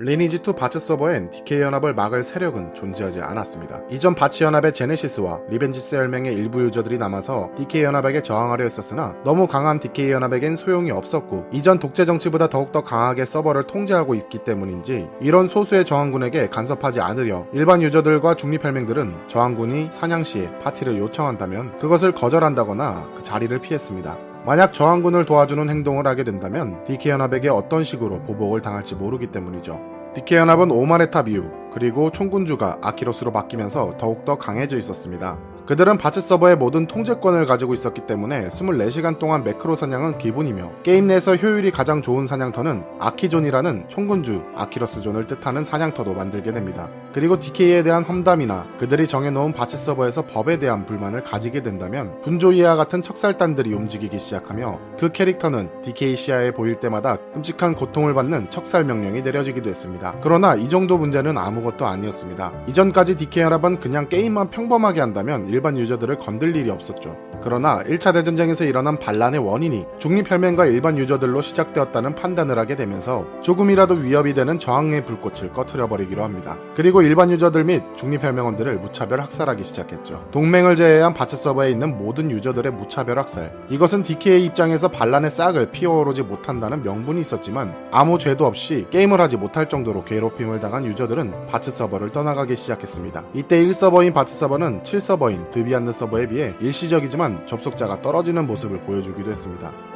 리니지2 바츠 서버엔 DK 연합을 막을 세력은 존재하지 않았습니다. 이전 바츠 연합의 제네시스와 리벤지스 혈맹의 일부 유저들이 남아서 DK 연합에게 저항하려 했었으나 너무 강한 DK 연합에겐 소용이 없었고 이전 독재 정치보다 더욱더 강하게 서버를 통제하고 있기 때문인지 이런 소수의 저항군에게 간섭하지 않으려 일반 유저들과 중립 혈맹들은 저항군이 사냥 시에 파티를 요청한다면 그것을 거절한다거나 그 자리를 피했습니다. 만약 저항군을 도와주는 행동을 하게 된다면 DK연합에게 어떤 식으로 보복을 당할지 모르기 때문이죠. DK연합은 오만의 탑 이후 그리고 총군주가 아키러스로 바뀌면서 더욱더 강해져 있었습니다. 그들은 바츠 서버의 모든 통제권을 가지고 있었기 때문에 24시간 동안 매크로 사냥은 기본이며 게임 내에서 효율이 가장 좋은 사냥터는 아키존이라는 총군주 아키러스존을 뜻하는 사냥터도 만들게 됩니다. 그리고 DK에 대한 험담이나 그들이 정해놓은 바츠 서버에서 법에 대한 불만을 가지게 된다면 분조이와 같은 척살단들이 움직이기 시작하며 그 캐릭터는 DK 시야에 보일 때마다 끔찍한 고통을 받는 척살 명령이 내려지기도 했습니다. 그러나 이 정도 문제는 아무것도 아니었습니다. 이전까지 DK 연합은 그냥 게임만 평범하게 한다면 일반 유저들을 건들 일이 없었죠. 그러나 1차 대전쟁에서 일어난 반란의 원인이 중립혈맹과 일반 유저들로 시작되었다는 판단을 하게 되면서 조금이라도 위협이 되는 저항의 불꽃을 꺼트려버리기로 합니다. 그리고 일반 유저들 및 중립혈맹원들을 무차별 학살하기 시작했죠. 동맹을 제외한 바츠 서버에 있는 모든 유저들의 무차별 학살. 이것은 DK의 입장에서 반란의 싹을 피워오르지 못한다는 명분이 있었지만 아무 죄도 없이 게임을 하지 못할 정도로 괴롭힘을 당한 유저들은 바츠 서버를 떠나가기 시작했습니다. 이때 1서버인 바츠 서버는 7서버인 드비안느 서버에 비해 일시적이지만 접속자가 떨어지는 모습을 보여주기도 했습니다.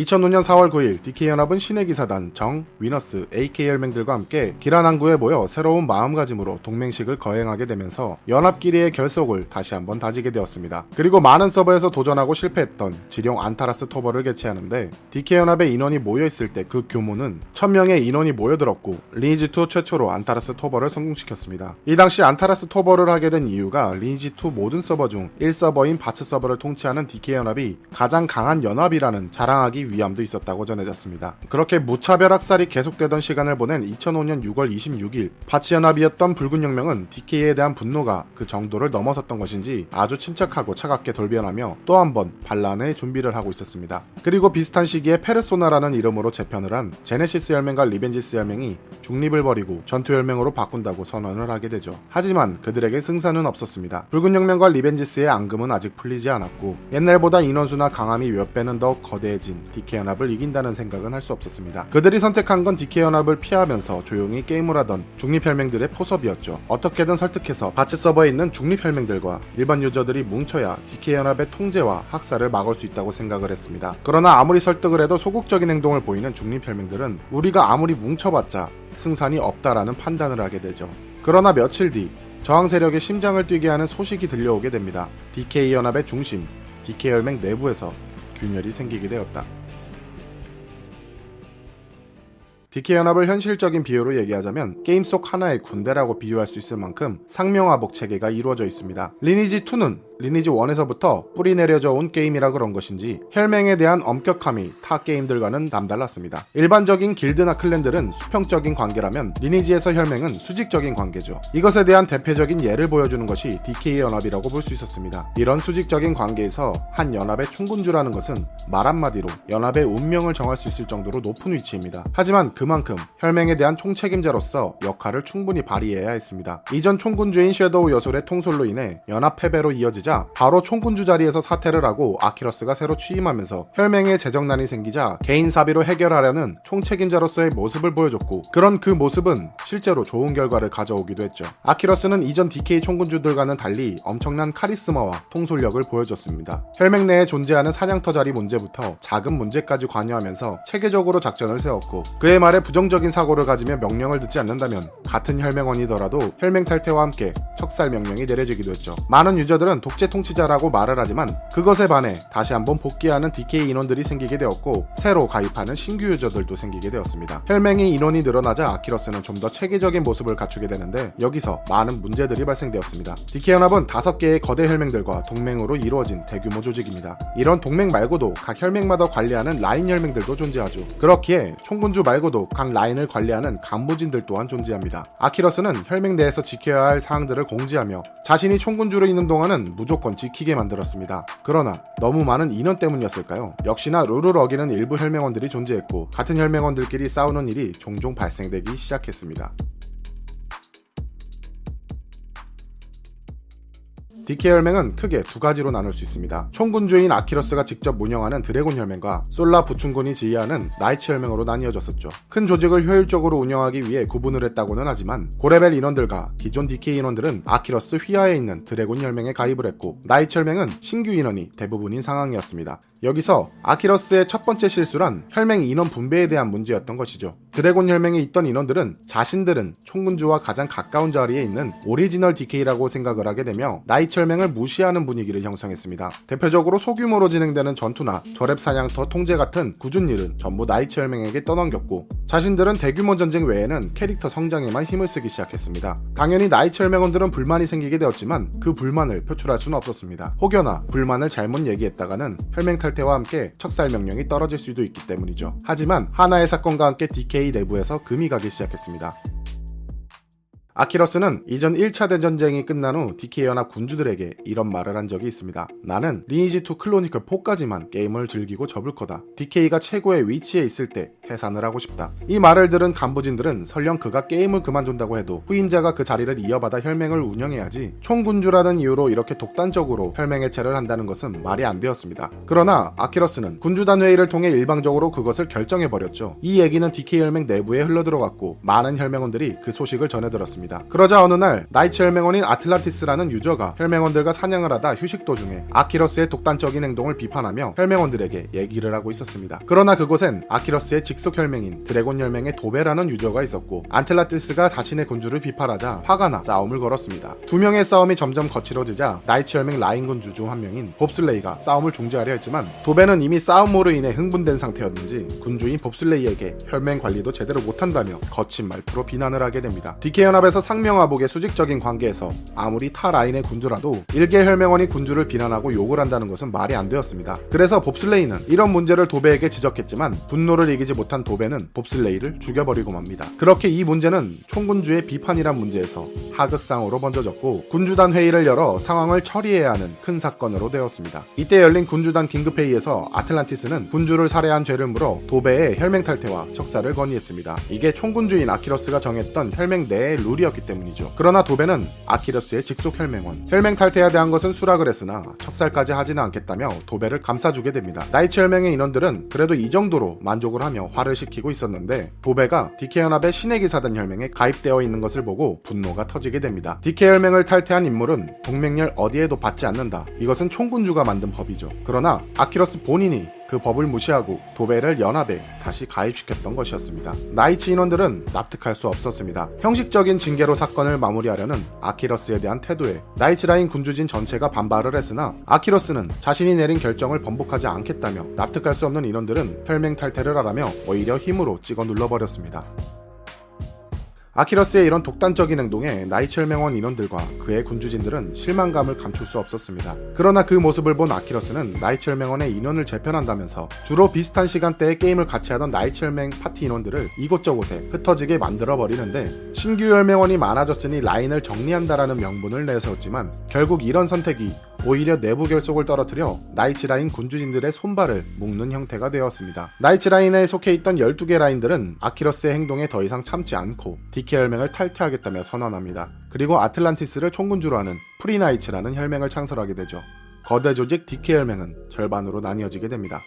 2005년 4월 9일 DK연합은 신의 기사단, 정, 위너스, AK 혈맹들과 함께 기란항구에 모여 새로운 마음가짐으로 동맹식을 거행하게 되면서 연합끼리의 결속을 다시 한번 다지게 되었습니다. 그리고 많은 서버에서 도전하고 실패했던 지룡 안타라스 토벌을 개최하는데 DK연합의 인원이 모여있을 때 그 규모는 1000명의 인원이 모여들었고 리니지2 최초로 안타라스 토벌을 성공시켰습니다. 이 당시 안타라스 토벌을 하게 된 이유가 리니지2 모든 서버 중 1서버인 바츠 서버를 통치하는 DK연합이 가장 강한 연합이라는 자랑하기 위함도 있었다고 전해졌습니다. 그렇게 무차별 학살이 계속되던 시간을 보낸 2005년 6월 26일 바츠연합이었던 붉은 혁명은 DK에 대한 분노가 그 정도를 넘어섰던 것인지 아주 침착하고 차갑게 돌변하며 또 한 번 반란의 준비를 하고 있었습니다. 그리고 비슷한 시기에 페르소나라는 이름으로 재편을 한 제네시스 혈맹과 리벤지스 혈맹이 중립을 버리고 전투 혈맹으로 바꾼다고 선언을 하게 되죠. 하지만 그들에게 승산은 없었습니다. 붉은 혁명과 리벤지스의 앙금은 아직 풀리지 않았고 옛날보다 인원수나 강함이 몇 배는 더 거대해진 DK연합을 이긴다는 생각은 할 수 없었습니다. 그들이 선택한 건 DK연합을 피하면서 조용히 게임을 하던 중립혈맹들의 포섭이었죠. 어떻게든 설득해서 바츠 서버에 있는 중립혈맹들과 일반 유저들이 뭉쳐야 DK연합의 통제와 학살을 막을 수 있다고 생각을 했습니다. 그러나 아무리 설득을 해도 소극적인 행동을 보이는 중립혈맹들은 우리가 아무리 뭉쳐봤자 승산이 없다라는 판단을 하게 되죠. 그러나 며칠 뒤 저항 세력의 심장을 뛰게 하는 소식이 들려오게 됩니다. DK연합의 중심, DK혈맹 내부에서 균열이 생기게 되었다. DK연합을 현실적인 비유로 얘기하자면 게임 속 하나의 군대라고 비유할 수 있을 만큼 상명하복 체계가 이루어져 있습니다. 리니지 2는 리니지 1에서부터 뿌리 내려져 온 게임이라 그런 것인지 혈맹에 대한 엄격함이 타 게임들과는 남달랐습니다. 일반적인 길드나 클랜들은 수평적인 관계라면 리니지에서 혈맹은 수직적인 관계죠. 이것에 대한 대표적인 예를 보여주는 것이 DK 연합이라고 볼 수 있었습니다. 이런 수직적인 관계에서 한 연합의 총군주라는 것은 말 한마디로 연합의 운명을 정할 수 있을 정도로 높은 위치입니다. 하지만 그만큼 혈맹에 대한 총책임자로서 역할을 충분히 발휘해야 했습니다. 이전 총군주인 섀도우 여솔의 통솔로 인해 연합 패배로 이어지자 생기자 바로 총군주 자리에서 사퇴를 하고 아키러스가 새로 취임하면서 혈맹에 재정난이 생기자 개인 사비로 해결하려는 총책임자로서의 모습을 보여줬고 그런 그 모습은 실제로 좋은 결과를 가져오기도 했죠. 아키러스는 이전 DK 총군주들과는 달리 엄청난 카리스마와 통솔력을 보여줬습니다. 혈맹 내에 존재하는 사냥터 자리 문제부터 작은 문제까지 관여하면서 체계적으로 작전을 세웠고 그의 말에 부정적인 사고를 가지며 명령을 듣지 않는다면 같은 혈맹원이더라도 혈맹 탈퇴와 함께 척살 명령이 내려지기도 했죠. 많은 유저들은 독재 통치자라고 말을 하지만 그것에 반해 다시 한번 복귀하는 DK 인원들이 생기게 되었고 새로 가입하는 신규 유저들도 생기게 되었습니다. 혈맹의 인원이 늘어나자 아키러스는 좀 더 체계적인 모습을 갖추게 되는데 여기서 많은 문제들이 발생되었습니다. DK 연합은 5개의 거대 혈맹들과 동맹으로 이루어진 대규모 조직입니다. 이런 동맹 말고도 각 혈맹마다 관리하는 라인 혈맹들도 존재하죠. 그렇기에 총군주 말고도 각 라인을 관리하는 간부진들 또한 존재합니다. 아키러스는 혈맹 내에서 지켜야 할 사항들을 공지하며 자신이 총군주로 있는 동안은 무조 무조건 지키게 만들었습니다. 그러나 너무 많은 인원 때문이었을까요? 역시나 룰을 어기는 일부 혈맹원들이 존재했고 같은 혈맹원들끼리 싸우는 일이 종종 발생되기 시작했습니다. DK 혈맹은 크게 두 가지로 나눌 수 있습니다. 총군주인 아키러스가 직접 운영하는 드래곤 혈맹과 솔라 부총군이 지휘하는 나이츠 혈맹으로 나뉘어졌었죠. 큰 조직을 효율적으로 운영하기 위해 구분을 했다고는 하지만 고레벨 인원들과 기존 DK 인원들은 아키러스 휘하에 있는 드래곤 혈맹에 가입을 했고 나이츠 혈맹은 신규 인원이 대부분인 상황이었습니다. 여기서 아키러스의 첫 번째 실수란 혈맹 인원 분배에 대한 문제였던 것이죠. 드래곤 혈맹에 있던 인원들은 자신들은 총군주와 가장 가까운 자리에 있는 오리지널 DK라고 생각을 하게 되며 나이츠 혈맹을 무시하는 분위기를 형성했습니다. 대표적으로 소규모로 진행되는 전투나 저렙 사냥터 통제 같은 굳은 일은 전부 나이츠 혈맹에게 떠넘겼고 자신들은 대규모 전쟁 외에는 캐릭터 성장에만 힘을 쓰기 시작했습니다. 당연히 나이츠 혈맹원들은 불만이 생기게 되었지만 그 불만을 표출할 수는 없었습니다. 혹여나 불만을 잘못 얘기했다가는 혈맹 탈퇴와 함께 척살 명령이 떨어질 수도 있기 때문이죠. 하지만 하나의 사건과 함께 DK 내부에서 금이 가기 시작했습니다. 아키러스는 이전 1차 대전쟁이 끝난 후 DK 연합 군주들에게 이런 말을 한 적이 있습니다. 나는 리니지2 클로니클 4까지만 게임을 즐기고 접을 거다. DK가 최고의 위치에 있을 때 해산을 하고 싶다. 이 말을 들은 간부진들은 설령 그가 게임을 그만둔다고 해도 후임자가 그 자리를 이어받아 혈맹을 운영해야지 총군주라는 이유로 이렇게 독단적으로 혈맹 해체를 한다는 것은 말이 안 되었습니다. 그러나 아키러스는 군주단 회의를 통해 일방적으로 그것을 결정해버렸죠. 이 얘기는 DK 혈맹 내부에 흘러들어갔고 많은 혈맹원들이 그 소식을 전해들었습니다. 있습니다. 그러자 어느 날 나이츠 혈맹원인 아틀란티스라는 유저가 혈맹원들과 사냥을 하다 휴식 도중에 아키러스의 독단적인 행동을 비판하며 혈맹원들에게 얘기를 하고 있었습니다. 그러나 그곳엔 아키러스의 직속 혈맹인 드래곤 혈맹의 도베라는 유저가 있었고 아틀란티스가 자신의 군주를 비판하자 화가 나 싸움을 걸었습니다. 두 명의 싸움이 점점 거칠어지자 나이츠 혈맹 라인 군주 중 한 명인 봅슬레이가 싸움을 중지하려 했지만 도베는 이미 싸움으로 인해 흥분된 상태였는지 군주인 봅슬레이에게 혈맹 관리도 제대로 못한다며 거친 말투로 비난을 하게 됩니다. DK 연합에서 그래서 상명하복의 수직적인 관계에서 아무리 타 라인의 군주라도 일개 혈맹원이 군주를 비난하고 욕을 한다는 것은 말이 안 되었습니다. 그래서 봅슬레이는 이런 문제를 도배에게 지적했지만 분노를 이기지 못한 도배는 봅슬레이를 죽여버리고 맙니다. 그렇게 이 문제는 총군주의 비판이란 문제에서 하극상으로 번져졌고 군주단 회의를 열어 상황을 처리해야 하는 큰 사건으로 되었습니다. 이때 열린 군주단 긴급회의에서 아틀란티스는 군주를 살해한 죄를 물어 도배의 혈맹 탈퇴와 척살을 건의했습니다. 이게 총군주인 아키러스가 정했던 혈맹 내의 룰이 었 혈맹이었기 때문이죠. 그러나 도베는 아키러스의 직속 혈맹원. 혈맹 탈퇴에 대한 것은 수락을 했으나 척살까지 하지는 않겠다며 도베를 감싸주게 됩니다. 나이츠 혈맹의 인원들은 그래도 이 정도로 만족을 하며 화를 식히고 있었는데 도베가 DK 연합의 신의 기사단 혈맹에 가입되어 있는 것을 보고 분노가 터지게 됩니다. DK 혈맹을 탈퇴한 인물은 동맹혈 어디에도 받지 않는다. 이것은 총군주가 만든 법이죠. 그러나 아키러스 본인이 그 법을 무시하고 도배를 연합에 다시 가입시켰던 것이었습니다. 나이츠 인원들은 납득할 수 없었습니다. 형식적인 징계로 사건을 마무리하려는 아키러스에 대한 태도에 나이츠 라인 군주진 전체가 반발을 했으나 아키러스는 자신이 내린 결정을 번복하지 않겠다며 납득할 수 없는 인원들은 혈맹 탈퇴를 하라며 오히려 힘으로 찍어 눌러버렸습니다. 아키러스의 이런 독단적인 행동에 나이츠 혈맹원 인원들과 그의 군주진들은 실망감을 감출 수 없었습니다. 그러나 그 모습을 본 아키러스는 나이츠 혈맹원의 인원을 재편한다면서 주로 비슷한 시간대에 게임을 같이 하던 나이츠 혈맹 파티 인원들을 이곳저곳에 흩어지게 만들어 버리는데 신규 혈맹원이 많아졌으니 라인을 정리한다라는 명분을 내세웠지만 결국 이런 선택이 오히려 내부 결속을 떨어뜨려 나이츠 라인 군주진들의 손발을 묶는 형태가 되었습니다. 나이츠 라인에 속해 있던 12개 라인들은 아키러스의 행동에 더 이상 참지 않고 DK 혈맹을 탈퇴하겠다며 선언합니다. 그리고 아틀란티스를 총군주로 하는 프리나이츠라는 혈맹을 창설하게 되죠. 거대 조직 DK 혈맹은 절반으로 나뉘어지게 됩니다.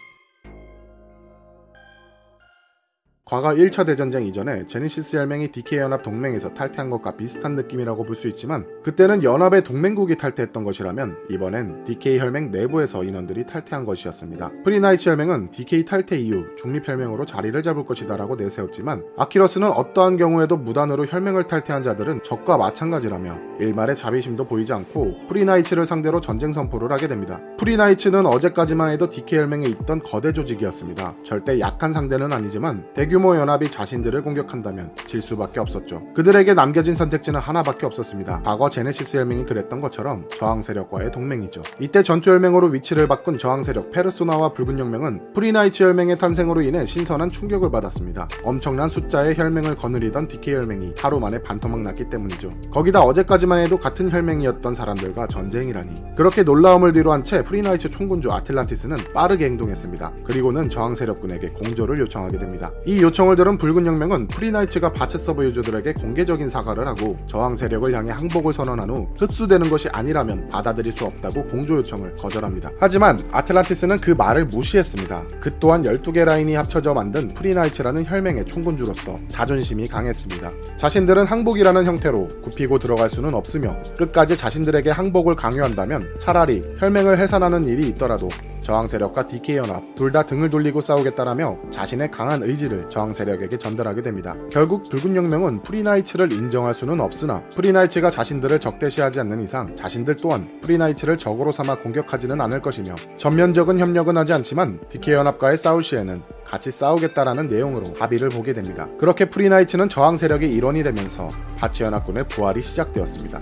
과거 1차 대전쟁 이전에 제니시스 혈맹이 DK 연합 동맹에서 탈퇴한 것과 비슷한 느낌이라고 볼 수 있지만 그때는 연합의 동맹국이 탈퇴했던 것이라면 이번엔 DK 혈맹 내부에서 인원들이 탈퇴한 것이었습니다. 프리나이츠 혈맹은 DK 탈퇴 이후 중립 혈맹으로 자리를 잡을 것이다라고 내세웠지만 아키러스는 어떠한 경우에도 무단으로 혈맹을 탈퇴한 자들은 적과 마찬가지라며 일말의 자비심도 보이지 않고 프리나이츠를 상대로 전쟁 선포를 하게 됩니다. 프리나이츠는 어제까지만 해도 DK 혈맹에 있던 거대 조직이었습니다. 절대 약한 상대는 아니지만 대규 대규모 연합이 자신들을 공격한다면 질 수밖에 없었죠. 그들에게 남겨진 선택지는 하나밖에 없었습니다. 과거 제네시스 혈맹이 그랬던 것처럼 저항 세력과의 동맹이죠. 이때 전투 혈맹으로 위치를 바꾼 저항 세력 페르소나와 붉은 혁명은 프리나이츠 혈맹의 탄생으로 인해 신선한 충격을 받았습니다. 엄청난 숫자의 혈맹을 거느리던 DK 혈맹이 하루 만에 반토막 났기 때문이죠. 거기다 어제까지만 해도 같은 혈맹이었던 사람들과 전쟁이라니. 그렇게 놀라움을 뒤로한 채 프리나이츠 총군주 아틀란티스는 빠르게 행동했습니다. 그리고는 저항 세력군에게 공조를 요청하게 됩니다. 이 요청을 들은 붉은 혁명은 프리나이츠가 바츠 서버 유저들에게 공개적인 사과를 하고 저항 세력을 향해 항복을 선언한 후 흡수되는 것이 아니라면 받아들일 수 없다고 공조 요청을 거절합니다. 하지만 아틀란티스는 그 말을 무시했습니다. 그 또한 12개 라인이 합쳐져 만든 프리나이츠라는 혈맹의 총군주로서 자존심이 강했습니다. 자신들은 항복이라는 형태로 굽히고 들어갈 수는 없으며 끝까지 자신들에게 항복을 강요한다면 차라리 혈맹을 해산하는 일이 있더라도 저항 세력과 DK 연합 둘 다 등을 돌리고 싸우겠다라며 자신의 강한 의지를 저항 세력에게 전달하게 됩니다. 결국 붉은 혁명은 프리나이츠를 인정할 수는 없으나 프리나이츠가 자신들을 적대시하지 않는 이상 자신들 또한 프리나이츠를 적으로 삼아 공격하지는 않을 것이며 전면적인 협력은 하지 않지만 DK 연합과의 싸울 시에는 같이 싸우겠다라는 내용으로 합의를 보게 됩니다. 그렇게 프리나이츠는 저항 세력의 일원이 되면서 바치 연합군의 부활이 시작되었습니다.